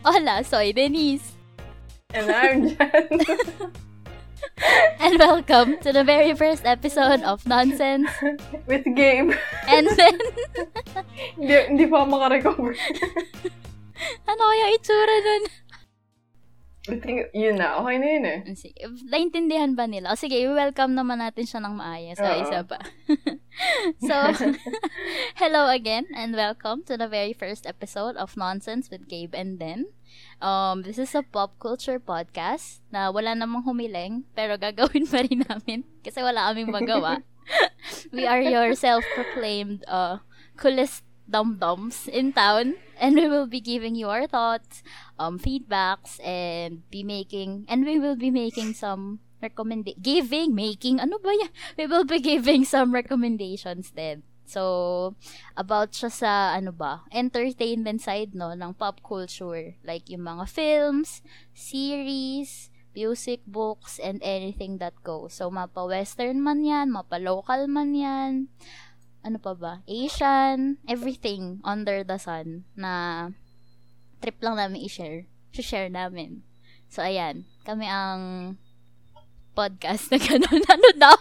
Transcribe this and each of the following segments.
Hola, soy Denise. And I'm Jen. and welcome to the very first episode of Nonsense with Gabe. And then... hindi pa makarecover. ano kaya itsura nun? I think, yun na. Okay na yun eh. Sige. Naintindihan ba nila? O sige, welcome naman natin siya ng maayos. So, Uh-oh. isa pa. so, hello again and welcome to the very first episode of Nonsense with Gabe and Den. Um, this is a pop culture podcast na wala namang humiling, pero gagawin pa rin namin kasi wala kaming magawa. We are your self-proclaimed uh, coolest dum-dums in town and we will be giving you our thoughts, um, feedbacks, and be making, and we will be making some recommend giving, making, ano ba yan? We will be giving some recommendations then. So, about siya sa, ano ba, entertainment side, no, ng pop culture. Like, yung mga films, series, music, books, and anything that goes. So, mapa-western man yan, mapa-local man yan, ano pa ba, Asian, everything under the sun na trip lang namin i-share. share namin. So, ayan. Kami ang podcast na gano'n. Ano daw?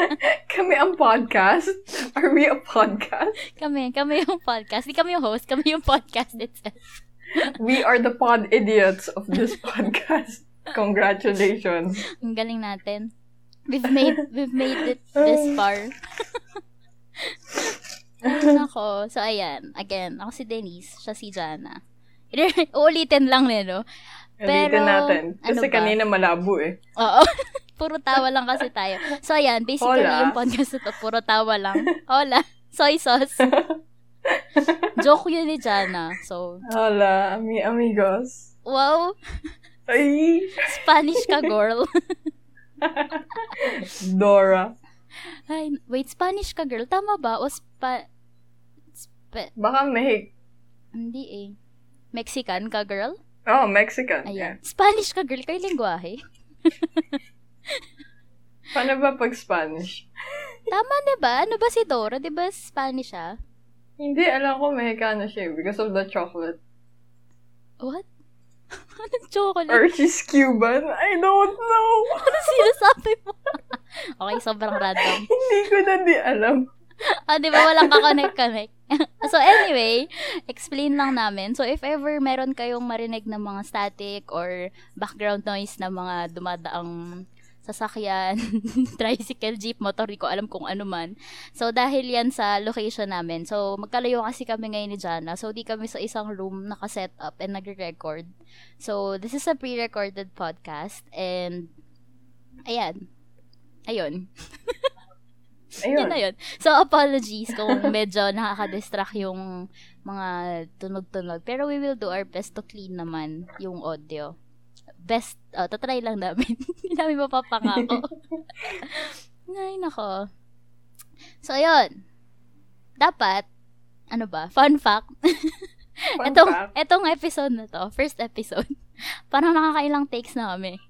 kami ang podcast? Are we a podcast? kami. Kami yung podcast. Di kami yung host. Kami yung podcast itself. we are the pod idiots of this podcast. Congratulations. Ang galing natin. We've made, we've made it this far. Nako. So, ayan. Again, ako si Denise. Siya si Jana. Uulitin lang eh, no? Pero, Ulitin natin. Ano kasi ano kanina malabo eh. Oo. puro tawa lang kasi tayo. So, ayan. Basically, Hola. yung podcast ito, puro tawa lang. Hola. Soy sauce. Joke yun ni Jana. So, Hola, ami amigos. Wow. Ay. Spanish ka, girl. Dora. Ay, wait, Spanish ka, girl. Tama ba? O spa... spa... Baka Mehik. Hindi eh. Mexican ka, girl? Oh, Mexican. Ayan. Yeah. Spanish ka, girl. Kayo lingwahe. Paano ba pag Spanish? Tama, di ba? Ano ba si Dora? Di ba Spanish siya? Hindi, alam ko Mexicano siya eh, because of the chocolate. What? Anong chocolate? Or she's Cuban? I don't know. ano sinasabi mo? okay, sobrang random. Hindi ko na di alam. ah, di ba walang kakonect-connect? so anyway, explain lang namin. So if ever meron kayong marinig ng mga static or background noise na mga dumadaang sasakyan, tricycle, jeep, motor, di ko alam kung ano man. So, dahil yan sa location namin. So, magkalayo kasi kami ngayon ni Jana. So, di kami sa isang room naka-set up and nagre-record. So, this is a pre-recorded podcast. And, ayan. Ayun. Ayun. yun na yun. So, apologies kung medyo nakaka-distract yung mga tunog-tunog. Pero we will do our best to clean naman yung audio best, uh, tatry lang namin. Hindi namin mapapangako. Ay, nako. So, ayun. Dapat, ano ba, fun fact. fun etong, fact. etong episode na to, first episode, parang nakakailang takes na kami.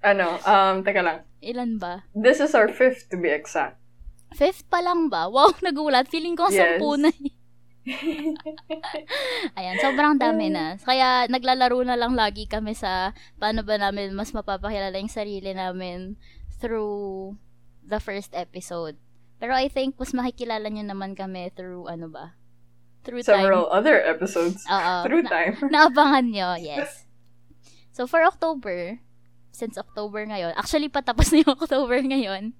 ano, um, teka lang. Ilan ba? This is our fifth to be exact. Fifth pa lang ba? Wow, nagulat. Feeling ko yes. sampu na eh. Ayan, sobrang dami na. Kaya naglalaro na lang lagi kami sa paano ba namin mas mapapakilala yung sarili namin through the first episode. Pero I think mas makikilala nyo naman kami through ano ba? Through Several time. other episodes. Oo. Through na, time. naabangan nyo, yes. So for October, since October ngayon, actually patapos na yung October ngayon,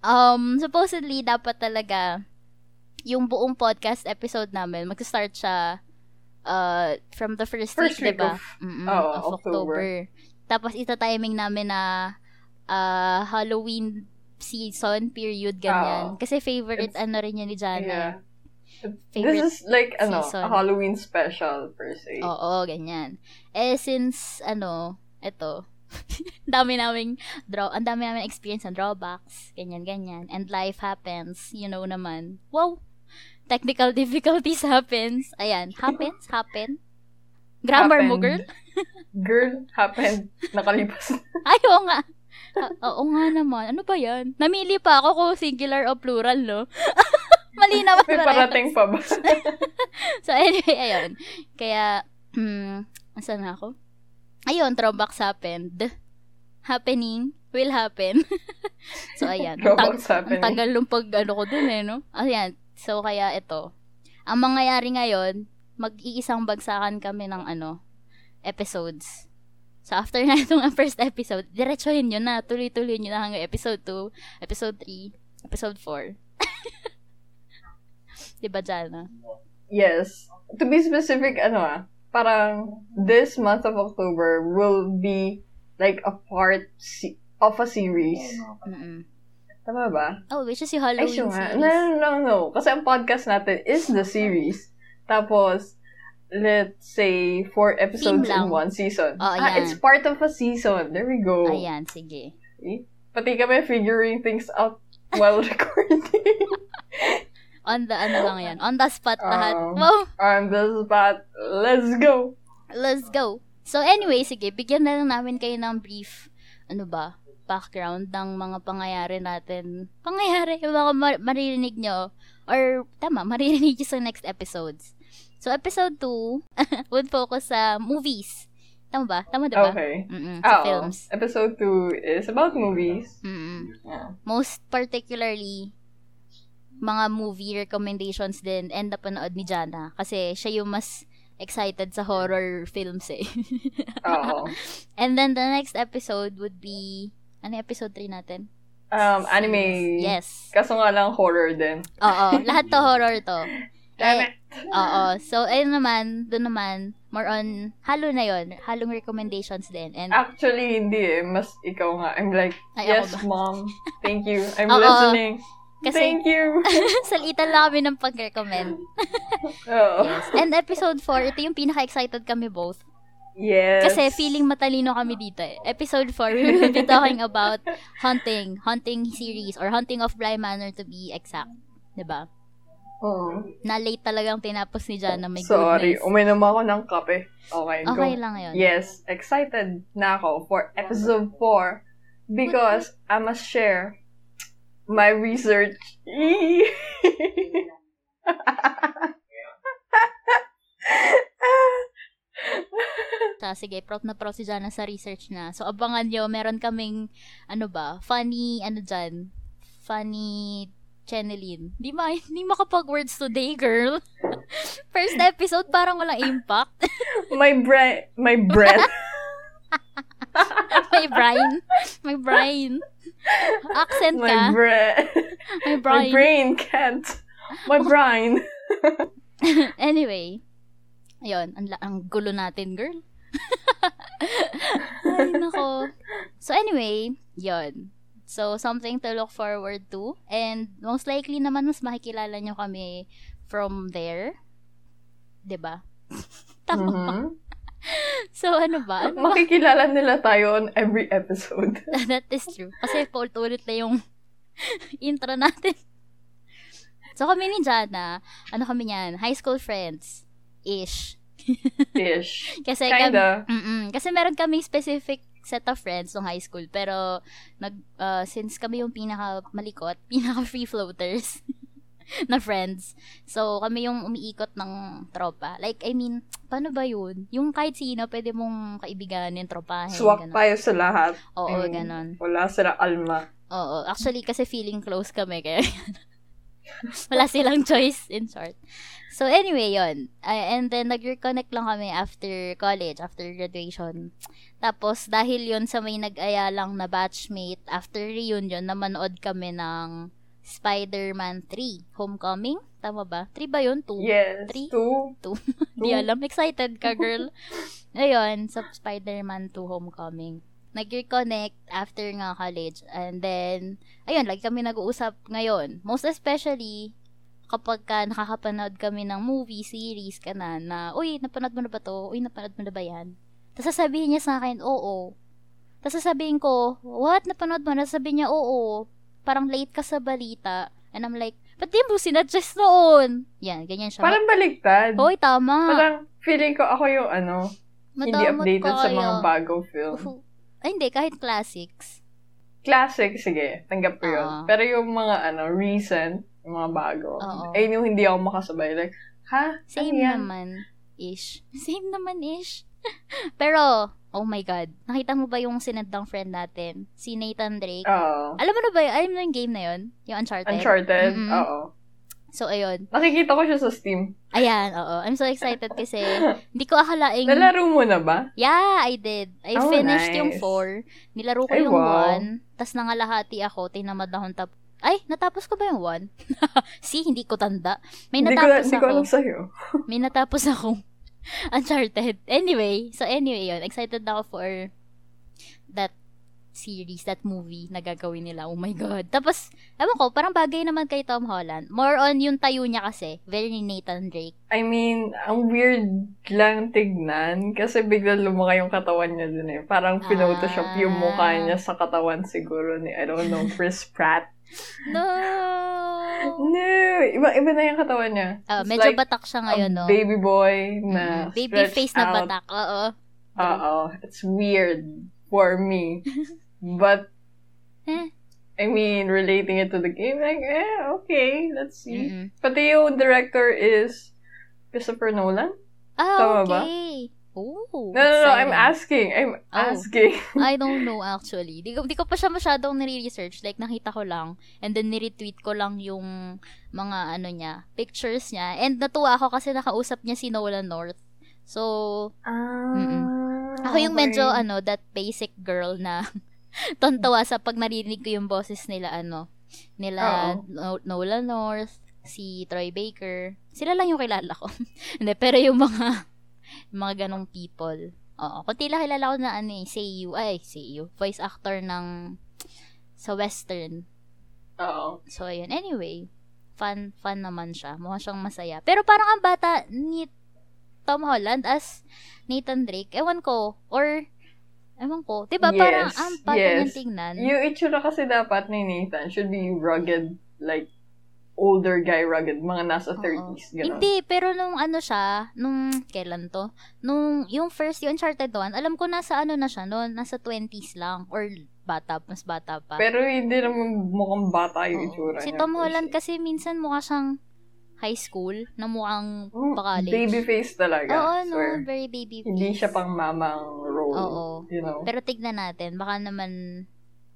um, supposedly dapat talaga yung buong podcast episode namin, mag-start siya uh, from the first, first week, week diba? of, oh, of October. October. Tapos ita-timing namin na uh, Halloween season period ganyan. Oh, Kasi favorite ano rin yun ni Jana. Yeah. Favorite This is like ano, season. a Halloween special per se. Oo, ganyan. Eh since ano, eto, dami naming draw, ang dami namin experience ng drawbacks, ganyan ganyan. And life happens, you know naman. Wow, technical difficulties happens. Ayan, happens, happen. Grammar happened. mo, girl? girl, happened. Nakalipas. Ay, oo nga. Oo nga naman. Ano ba yan? Namili pa ako kung singular o plural, no? Mali naman. May parating pa ba? so, anyway, ayun. Kaya, Hmm, asan na ako? Ayun, throwbacks happened. Happening will happen. so, ayan. Ang, tag- ang tagal nung pag ano ko dun eh, no? Ayan. So, kaya ito. Ang mangyayari ngayon, mag-iisang bagsakan kami ng ano, episodes. So, after na itong first episode, diretsuhin nyo na. Tuloy-tuloy nyo na hanggang episode 2, episode 3, episode 4. diba, Jana? Yes. To be specific, ano ah, parang this month of October will be like a part se- of a series. Mm-mm. Tama ba? Oh, which is yung Ay, Halloween siya nga. series. No, no, no, no. Kasi ang podcast natin is the series. Tapos, let's say, four episodes in one season. Oh, ah, it's part of a season. There we go. Ayan, sige. See? Pati kami figuring things out while recording. On the, ano lang yan. On the spot lahat. Um, Wow! On the spot. Let's go. Let's go. So anyway, sige, bigyan na lang namin kayo ng brief, ano ba, background ng mga pangyayari natin. Pangyayari, yung mga ma- maririnig nyo, or tama, maririnig nyo sa next episodes. So episode 2 would focus sa movies. Tama ba? Tama diba? Okay. Mm-mm, sa oo. films. Episode 2 is about movies. Mm-mm. Yeah. Most particularly, mga movie recommendations din end up panood ni Jana. Kasi siya yung mas excited sa horror films eh. Oo. And then the next episode would be, ano episode 3 natin? Um, anime. Yes. Kaso nga lang horror din. Oo, lahat to horror to. Damn it. Oo. So, ayun naman, doon naman, more on, halo na yon Halong recommendations din. And, Actually, hindi eh. Mas ikaw nga. I'm like, Ay, yes, mom. Thank you. I'm Oo. listening. Kasi- Thank you. salitan lang kami ng pag-recommend. Oo. Yes. And episode 4, ito yung pinaka-excited kami both. Yes. Kasi feeling matalino kami dito eh. Episode 4, we will be talking about hunting, hunting series, or hunting of Bly Manor to be exact. 'Di ba? Oo. Na late talagang tinapos ni Jana, my Sorry. goodness. Uminom ako ng kape. Okay, go. Okay lang yun. Yes, excited na ako for episode 4 because I must share my research. So, sige, proud na proud si Jana sa research na. So, abangan nyo, meron kaming, ano ba, funny, ano dyan, funny Chenelin. Di ma, hindi makapag-words today, girl. First episode, parang walang impact. my brain, my breath. May brain. May brain. Accent my ka. breath. May My brain. brain can't. My brain. anyway. Ayun, ang, la- ang gulo natin, girl. Ay, nako. So, anyway, yon So, something to look forward to. And, most likely naman, mas makikilala nyo kami from there. ba? Tama. Mhm. So, ano ba? Ano ba? Makikilala nila tayo on every episode. That is true. Kasi paulit-ulit na yung intro natin. So, kami ni Jana, ano kami niyan? High school friends. Ish. Ish. Kasi kami, Kinda. Mm-mm. Kasi meron kami specific set of friends nung high school. Pero, nag, uh, since kami yung pinaka malikot, pinaka free floaters na friends. So, kami yung umiikot ng tropa. Like, I mean, paano ba yun? Yung kahit sino, pwede mong kaibiganin, tropahin. Swak ganon. tayo sa lahat. Oo, Mm. ganon. Wala sila alma. Oo. Actually, kasi feeling close kami. Kaya, wala silang choice, in short. So, anyway, yon Uh, and then, nag-reconnect lang kami after college, after graduation. Tapos, dahil yon sa may nag-aya lang na batchmate, after reunion, na manood kami ng Spider-Man 3, Homecoming. Tama ba? 3 ba yun? 2? Yes. Three? Two. Di alam. Excited ka, girl. Ayun, sa Spider-Man 2 Homecoming. Nag-reconnect after nga college. And then, ayun, lagi kami nag-uusap ngayon. Most especially, kapag ka nakakapanood kami ng movie, series ka na, na, uy, napanood mo na ba to? Uy, napanood mo na ba yan? Tapos sasabihin niya sa akin, oo. Tapos sasabihin ko, what? Napanood mo na? Sasabihin niya, oo. Parang late ka sa balita. And I'm like, ba't di mo sinadjust noon? Yan, ganyan siya. Parang baliktad. Hoy, tama. Parang feeling ko ako yung ano, hindi Madamot updated sa mga bagong film. Ay, hindi. Kahit classics. Classic, sige. Tanggap ko yun. Oo. Pero yung mga ano, recent, yung mga bago. Oo. Ayun yung hindi ako makasabay. Like, ha? Same ano yan? naman. Ish. Same naman, ish. Pero, oh my God. Nakita mo ba yung sinendang friend natin? Si Nathan Drake. Oo. Alam mo na ba, yun? alam mo yung game na yun? Yung Uncharted? Uncharted? Mm-mm. Oo. So, ayun. Nakikita ko siya sa Steam. Ayan, oo. I'm so excited kasi hindi ko akalaing... Nalaro mo na ba? Yeah, I did. I Oh, finished yung nice. 4. Nilaro ko Ay, yung wow. 1. Tapos nangalahati ako. Tinamad akong tap... Ay, natapos ko ba yung 1? See, hindi ko tanda. May Hindi ko, natapos hindi ko ako. alam sa'yo. May natapos akong Uncharted. Anyway, so anyway yun. Excited ako for that series, that movie na gagawin nila. Oh my God. Tapos, ewan ko, parang bagay naman kay Tom Holland. More on yung tayo niya kasi. Very Nathan Drake. I mean, ang weird lang tignan kasi bigla lumaki yung katawan niya dun eh. Parang pinotoshop yung Ah. mukha niya sa katawan siguro ni, I don't know, Chris Pratt. No! No! Iba, iba na yung katawan niya. Ah, It's medyo like batak siya ngayon, no? baby boy na Mm, baby face na out. batak. Oo. Oo. It's weird for me. But, Eh. I mean, relating it to the game, like, eh, okay, let's see. Mm-mm. Pati yung director is Christopher Nolan? Ah, Tama ba? okay. Oh, No, no, no, I'm asking. I'm Oh. asking. I don't know actually. Di ko, di ko pa siya masyadong nire-research. Like, nakita ko lang. And then, niretweet ko lang yung mga ano niya, pictures niya. And natuwa ako kasi nakausap niya si Nolan North. So, Ah, ako yung okay. medyo ano, that basic girl na tontawa sa pag narinig ko yung boses nila ano, nila no- Nolan North, si Troy Baker. Sila lang yung kilala ko. Hindi, pero yung mga yung mga ganong people. Oo, kunti lang kilala ko na ano eh, Seiyu, ay, Seiyu, voice actor ng sa Western. Oo. So, ayun. Anyway, fun, fun naman siya. Mukha siyang masaya. Pero parang ang bata ni Tom Holland as Nathan Drake, ewan ko, or, ewan ko, diba Yes, parang ang bata yes. tingnan. Yung itsura kasi dapat ni Nathan should be rugged, like, older guy rugged, mga nasa Oo. 30s, gano'n. Hindi, pero nung ano siya, nung, kailan to? Nung, yung first, yung Uncharted 1, alam ko nasa ano na siya noon, nasa 20s lang, or bata, mas bata pa. Pero hindi naman mukhang bata yung Oo. itsura Si niya. Tom per Holland kasi minsan mukha siyang high school, na mukhang Mm, pa-college. Baby face talaga. Oo, no, very baby face. Hindi siya pang mamang role. Oo. You know? Pero tignan natin, baka naman,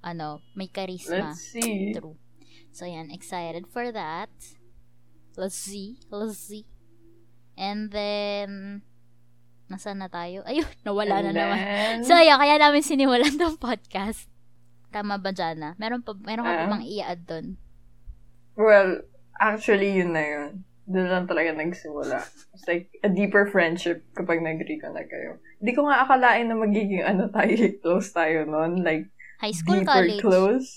ano, may charisma. Let's see. True. So, yan, excited for that. Let's see. Let's see. And then, nasaan na tayo? Ayun, nawala na And naman. then, So, ayun, kaya namin sinimulan tong podcast. Tama ba, Jana? Meron pa, meron ka pa Ah. bang i-add doon? well, actually, yun na yun. Doon lang talaga nagsimula. It's like a deeper friendship kapag nag-reconnect kayo. Hindi ko nga akalain na magiging ano tayo, close tayo noon. Like, High school, deeper college? close.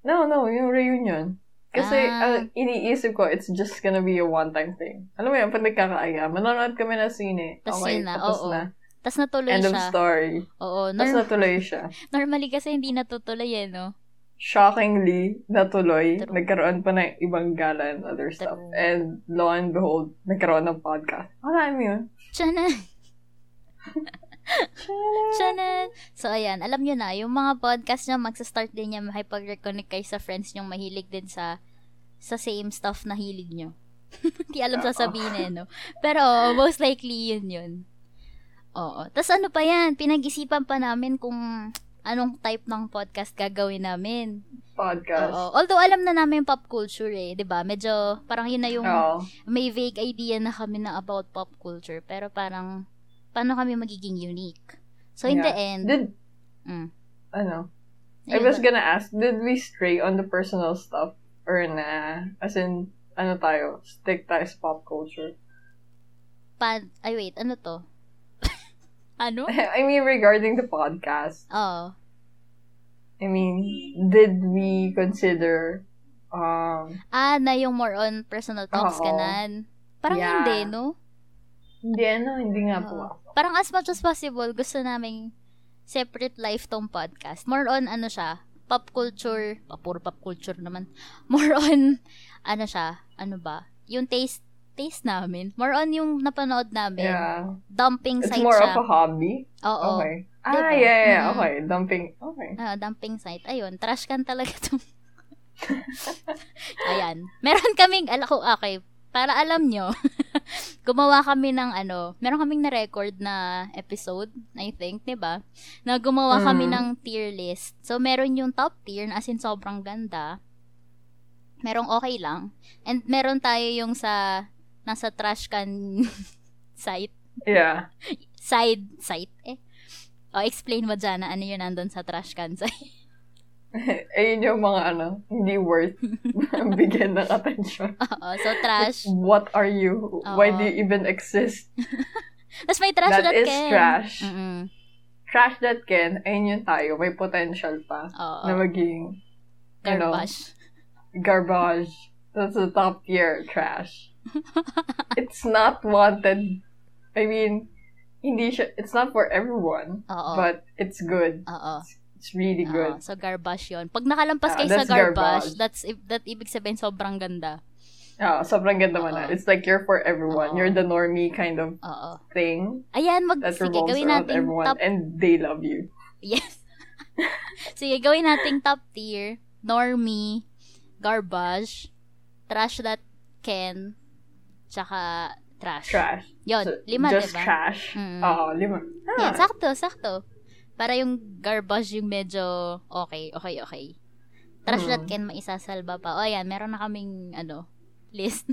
No, no, yung reunion. Kasi, Ah. ang iniisip ko, it's just gonna be a one-time thing. Alam mo yan, pag nagkakaaya, manonood kami ng sine. Tas okay, yun na, tapos oo. na. Tapos natuloy End of siya. story. Oo. Tapos Norm- natuloy siya. normally kasi hindi natutuloy eh, no? Shockingly, natuloy. True. Nagkaroon pa ng ibang gala and other stuff. True. And lo and behold, nagkaroon ng podcast. Alam mo yun? Tiyanan. Tiyanan. So, ayan. Alam nyo na, yung mga podcast nyo, magsa-start din niya makipag-reconnect kayo sa friends nyo mahilig din sa sa same stuff na hilig nyo. Hindi alam sasabihin eh, no? Pero, most likely, yun yun. Oo. Tapos ano pa yan? Pinag-isipan pa namin kung anong type ng podcast gagawin namin. Podcast. Oo. Although, alam na namin pop culture eh, 'di ba Medyo, parang yun na yung Oo. may vague idea na kami na about pop culture, pero parang, paano kami magiging unique? So, in the Yeah. end, Did, mm, ano, I was ba- gonna ask, did we stray on the personal stuff? Or na, as in, ano tayo, stick tayo sa pop culture? pa- ay, wait, ano to? Ano? I mean, regarding the podcast, Oo. I mean, did we consider, um, Ah, na yung more on personal talks Oo. kanan. Parang Yeah. hindi, no? hindi ano, hindi nga Oo. po. Parang as much as possible, gusto naming separate life tong podcast. More on, ano siya, pop culture, ah, puro pop culture naman. More on, ano siya, ano ba? Yung taste, taste namin. More on yung napanood namin. Yeah. Dumping It's site more siya. of a hobby. Oo. Okay. Ah, Diba? yeah, yeah, yeah. Mm. Okay. Dumping. Okay. Ah, dumping site. Ayun, trash can talaga to. Ayan. Meron kaming, ala ko, okay, para alam nyo, gumawa kami ng ano, meron kaming na-record na episode, I think, 'di ba? Na gumawa mm. kami ng tier list. So, meron yung top tier na as in sobrang ganda. Merong okay lang. And meron tayo yung sa nasa trash can site. Yeah. Side site eh. O, explain mo dyan na ano yun nandun sa trash can site. Ayun yung mga ano, hindi worth bigyan ng attention. Oo, so trash. What are you? Oo. Why do you even exist? Tapos may trash that, that is can. trash. Mm-mm. Trash that can, ayun yung tayo. May potential pa Oo. na maging garbage. Know, garbage. That's the top tier trash. It's not wanted. I mean, hindi siya, it's not for everyone. Oo. But it's good. Oo. It's really good. Uh, so, garbage yon Pag nakalampas uh, kayo sa garbage, garbage, that's that ibig sabihin sobrang ganda. Oo, sobrang ganda man na. It's like you're for everyone. Uh-oh. You're the normie kind of Uh-oh. thing. Ayan, mag, sige, gawin natin everyone, top... And they love you. Yes. sige, gawin natin top tier, normie, garbage, trash that can, tsaka trash. Trash. Yon, so, lima, just diba? trash? Mm. Oo, lima. Ah. Yan, sakto, sakto. Para yung garbage yung medyo okay, okay, okay. Trash mm. that can maisasalba pa. O, ayan, meron na kaming, ano, list.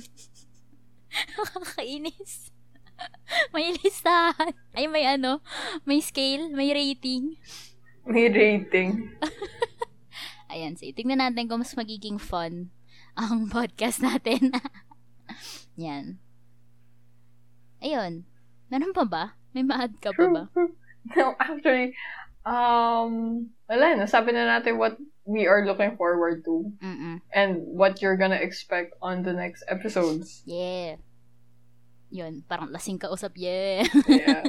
Nakakainis. may listahan. Ay, may ano, may scale, may rating. May rating. ayan, so tingnan natin kung mas magiging fun ang podcast natin. Yan. Ayun. Meron pa ba? May ma-add ka pa ba? No, actually, um, wala na. Sabi na natin what we are looking forward to. Mm-mm. And what you're gonna expect on the next episodes. Yeah. Yun, parang lasing ka usap, yeah. yeah.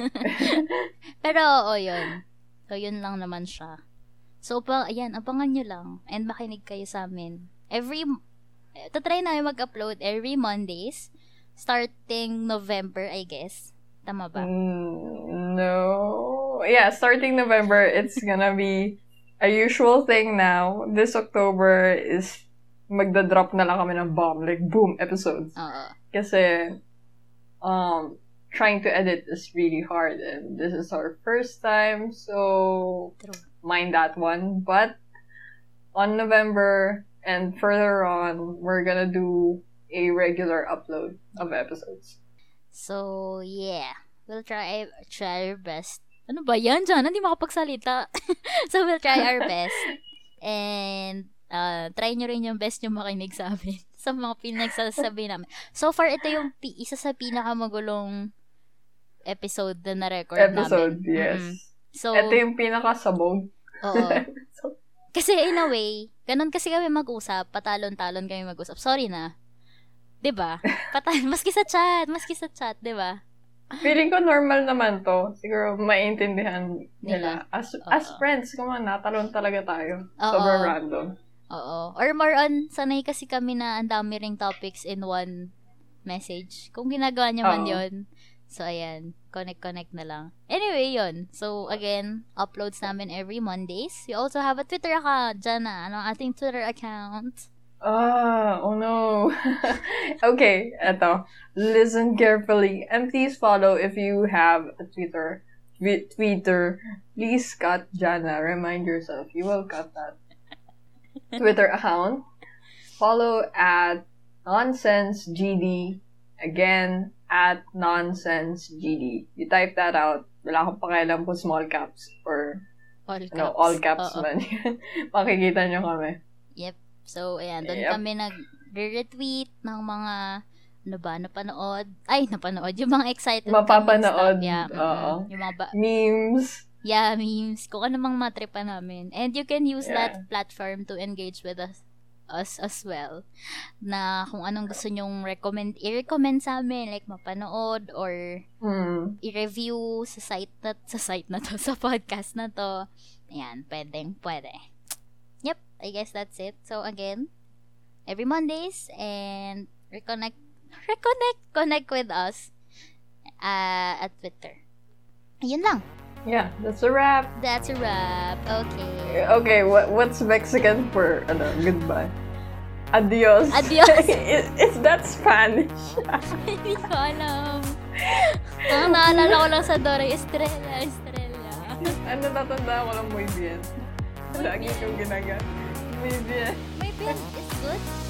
Pero, oo, yun. So, yun lang naman siya. So, pa, ayan, abangan nyo lang. And makinig kayo sa amin. Every, tatry namin mag-upload every Mondays. Starting November, I guess. Tama ba? Mm, no. Yeah, starting November, it's gonna be a usual thing now. This October is magda-drop na lang kami ng bomb. Like, boom, episodes. Oo. Kasi, um, trying to edit is really hard. And this is our first time, so mind that one. But, on November and further on, we're gonna do a regular upload of episodes. So, yeah. We'll try try our best. Ano ba yan, John? Hindi makapagsalita. so, we'll try our best. And, uh, try nyo rin yung best nyo makinig sa amin. sa mga pinagsasabi namin. So far, ito yung p- isa sa pinakamagulong episode na na-record episode, namin. yes. Mm-hmm. So, ito yung pinakasabog. Oo. so, kasi in a way, ganun kasi kami mag-usap, patalon-talon kami mag-usap. Sorry na. 'Di ba? Patay maski sa chat, maski sa chat, 'di ba? Feeling ko normal naman to. Siguro maintindihan nila. nila. As Uh-oh. as friends, kung natalon talaga tayo. Uh-oh. Sobrang random. Oo. Or more on, sanay kasi kami na ang dami ring topics in one message. Kung ginagawa niyo man yon So, ayan. Connect-connect na lang. Anyway, yon So, again, uploads namin every Mondays. We also have a Twitter account. Diyan na. Ano ating Twitter account? Ah, oh no. okay, eto. Listen carefully and please follow if you have a Twitter. Twitter. Please cut Jana. Remind yourself you will cut that Twitter account. Follow at nonsense GD. Again, at nonsense GD. You type that out. Wala akong pakialam kung small caps or all caps. All caps Uh-oh. man. Makikita nyo kami. Yep. So, ayan, doon yep. kami nag-retweet ng mga ano ba, napanood. Ay, napanood. Yung mga excited Mapapanood. Stuff. Yeah. Oo. Yung mga ba- memes. Yeah, memes. Kung ano mang matripa namin. And you can use yeah. that platform to engage with us us as well. Na kung anong gusto nyong recommend, i-recommend sa amin, like mapanood or mm. i-review sa site na, sa site na to, sa podcast na to. Ayan, pwedeng, pwede. I guess that's it. So again, every Mondays and reconnect reconnect connect with us uh, at Twitter. Ayun lang. Yeah, that's a wrap. That's a wrap. Okay. Okay, what what's Mexican for ano, goodbye? Adios. Adios. Is, is that Spanish? Hindi ko alam. Ang naalala ko lang sa Dora, Estrella, Estrella. ano natanda ko lang muy bien. Lagi kong ginagamit. Muy bien. May pen is good.